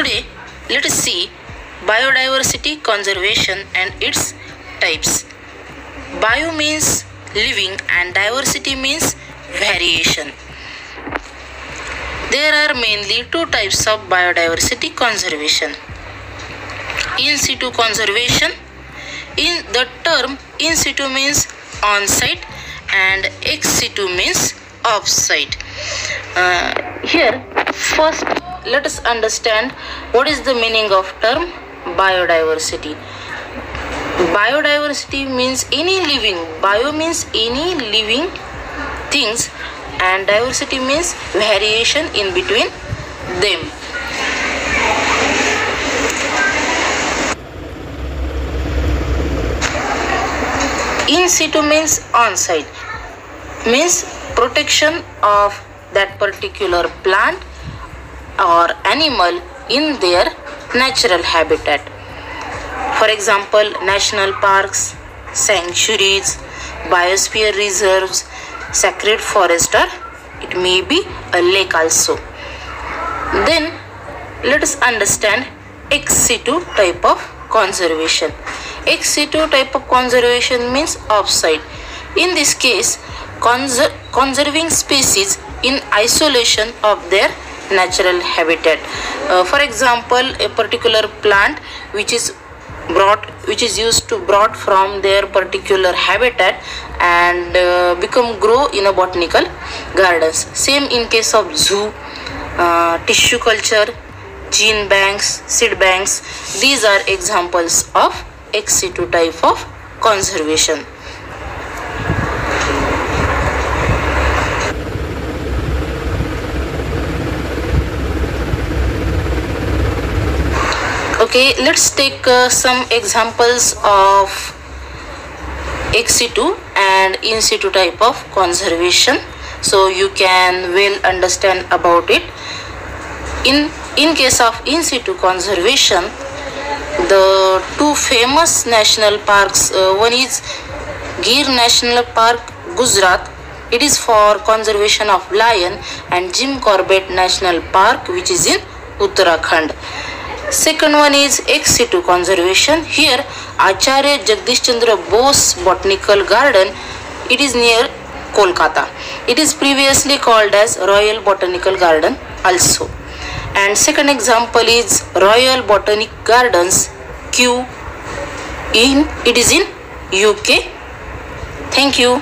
Today, let us see biodiversity conservation and its types. Bio means living and diversity means variation. There are mainly two types of biodiversity conservation. In situ conservation. In the term in situ means on site and ex situ means off site. Uh, here, first let us understand what is the meaning of term biodiversity. Biodiversity means any living. Bio means any living things and diversity means variation in between them. In situ means on site, means protection of that particular plant or animal in their natural habitat. For example, national parks, sanctuaries, biosphere reserves, sacred forest or it may be a lake also. Then let us understand ex situ type of conservation. Ex situ type of conservation means offsite. In this case, conser- conserving species in isolation of their natural habitat. Uh, for example, a particular plant which is brought which is used to brought from their particular habitat and uh, become grow in a botanical gardens. Same in case of zoo uh, tissue culture gene banks seed banks. These are examples of ex situ type of conservation okay let's take uh, some examples of ex situ and in situ type of conservation. So you can well understand about it. In in case of in situ conservation the two famous national parks uh, one is gir national park gujarat. It is for conservation of lion and jim corbett national park which is in uttarakhand Second one is ex situ conservation. Here, Acharya Jagdish Chandra Bose Botanical Garden. It is near Kolkata. It is previously called as Royal Botanical Garden also. And second example is Royal Botanic Gardens Kew in it is in UK. Thank you.